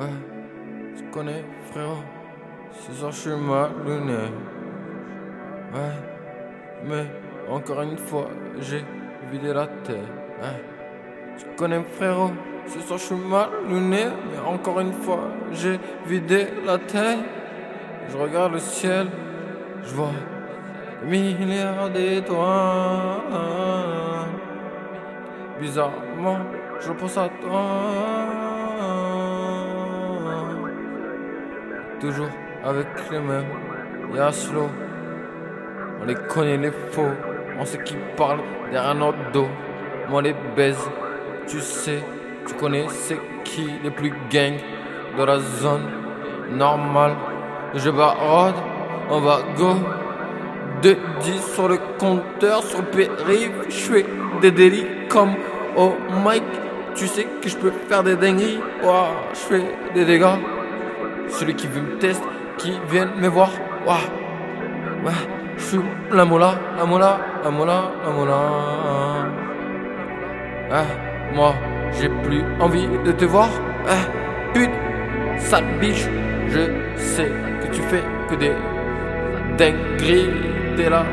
ouais. Tu connais, frérot. Ce soir, je suis mal luné. Ouais. Mais, encore une fois, j'ai vidé la tête. Ouais. Tu connais, frérot. Ce soir, je suis mal luné. Mais encore une fois, j'ai vidé la tête. Je regarde le ciel. Je vois des milliards d'étoiles. Bizarrement, je pense à toi. Toujours avec les mêmes. Y'a slow. On les connaît les faux. On sait qui parle derrière notre dos. Moi les baise. Tu sais, tu connais c'est qui les plus gang de la zone. Normal. Je barode, on va go. 2 10 sur le compteur, sur le périph', je fais des délits comme oh Mike. Tu sais que je peux faire des dingueries, Ouah, je fais des dégâts. Celui qui veut me tester, qui vient me voir, Ouah, ouais, je suis la mola, la mola, la mola, la mola. Moi, j'ai plus envie de te voir, eh, pute, sale biche, je sais que tu fais que des dingueries, t'es là,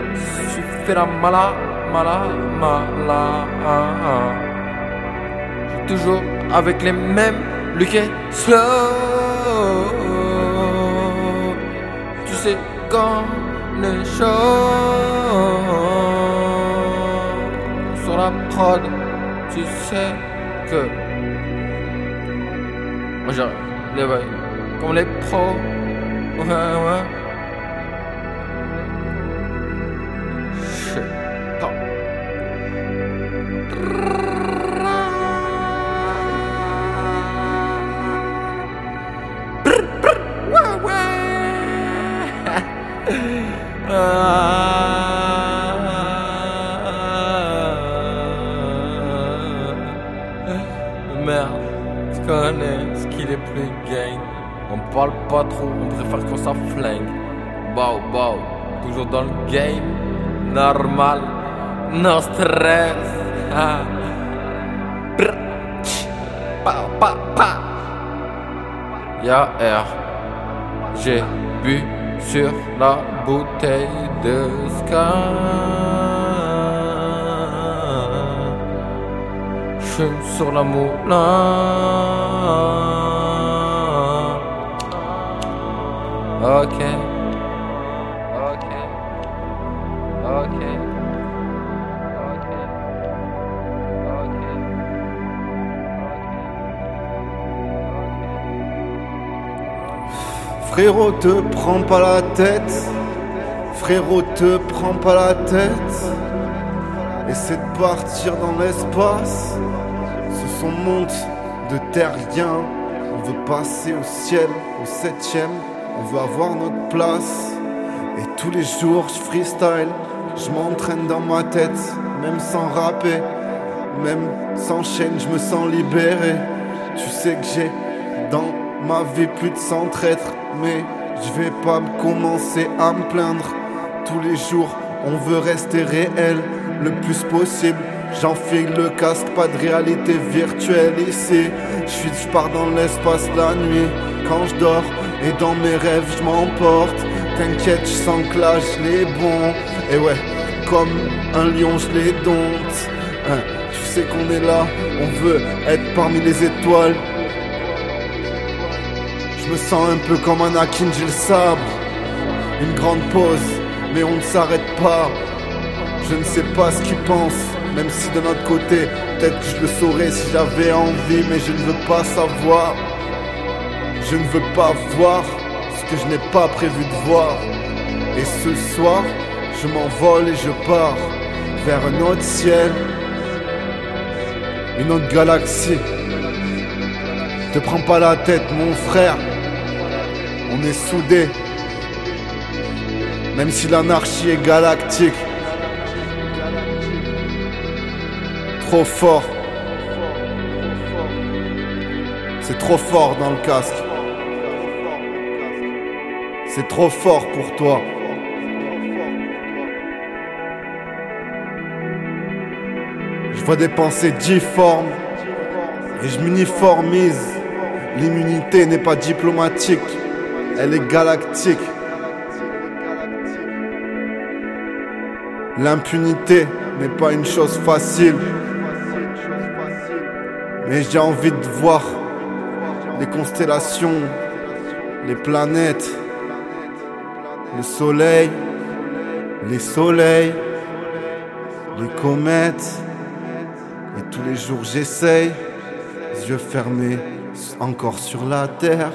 tu fais la mala, mala, mala. Toujours avec les mêmes Luke slow. Sais quand les choses sur la prod, tu sais que moi j'arrive les comme les pros. Ouais, ouais. Merde, tu connais ce qu'il est plus gang. On parle pas trop, on préfère qu'on ça flingue. Bow, bow, toujours dans le game. Normal, no stress. Ah. Pa, pa. Y'a R. J'ai bu sur la bouteille de Sky. Fume sur la moulin. Ok. Ok. Ok. Frérot, te prends pas la tête. Frérot, te prends pas la tête. Essaie de partir dans l'espace. Ce sont mondes de terriens. On veut passer au ciel, au septième. On veut avoir notre place. Et tous les jours, je freestyle. Je m'entraîne dans ma tête, même sans rapper. Même sans chaîne, je me sens libéré. Tu sais que j'ai dans ma vie plus de 100 traîtres. Mais je vais pas me commencer à me plaindre. Tous les jours, on veut rester réel le plus possible. J'enfile le casque, pas de réalité virtuelle ici. Je pars dans l'espace la nuit quand je dors et dans mes rêves je m'emporte. T'inquiète, je sens que les bon. Et ouais, comme un lion je les dompte. Hein, tu sais qu'on est là, on veut être parmi les étoiles. Je me sens un peu comme un Akin, j'ai le sabre. Une grande pause, mais on ne s'arrête pas. Je ne sais pas ce qu'ils pensent, même si de notre côté, peut-être que je le saurais si j'avais envie, mais je ne veux pas savoir. Je ne veux pas voir ce que je n'ai pas prévu de voir. Et ce soir, je m'envole et je pars vers un autre ciel, une autre galaxie. Te prends pas la tête, mon frère. On est soudés. Même si l'anarchie est galactique. Trop fort. C'est trop fort dans le casque. C'est trop fort pour toi. Je vois des pensées difformes et je m'uniformise. L'immunité n'est pas diplomatique, elle est galactique. L'impunité n'est pas une chose facile. Mais j'ai envie de voir les constellations, les planètes, le soleil, les soleils, les comètes. Et tous les jours j'essaye, yeux fermés, encore sur la terre.